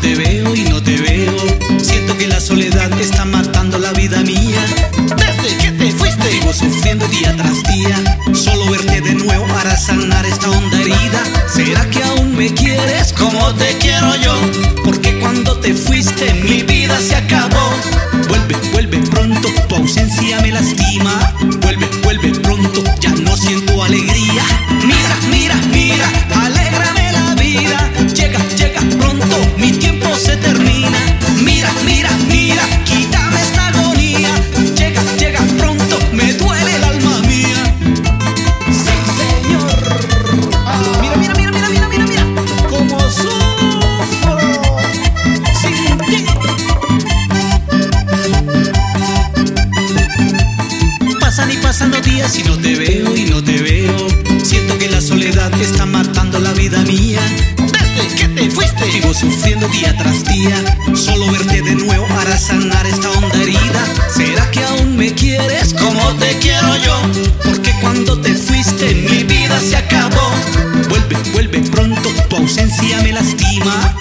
te veo y no te veo. Siento que la soledad está matando la vida mía. Desde que te fuiste, vivo sufriendo día tras día. Solo verte de nuevo para sanar esta honda herida. ¿Será que aún me quieres como te quiero yo? Porque cuando te fuiste, mi vida se acabó. Vuelve, vuelve te veo y no te veo. Siento que la soledad está matando la vida mía. Desde que te fuiste, vivo sufriendo día tras día. Solo verte de nuevo para sanar esta honda herida. ¿Será que aún me quieres como te quiero yo? Porque cuando te fuiste, mi vida se acabó. Vuelve, vuelve pronto, tu ausencia me lastima.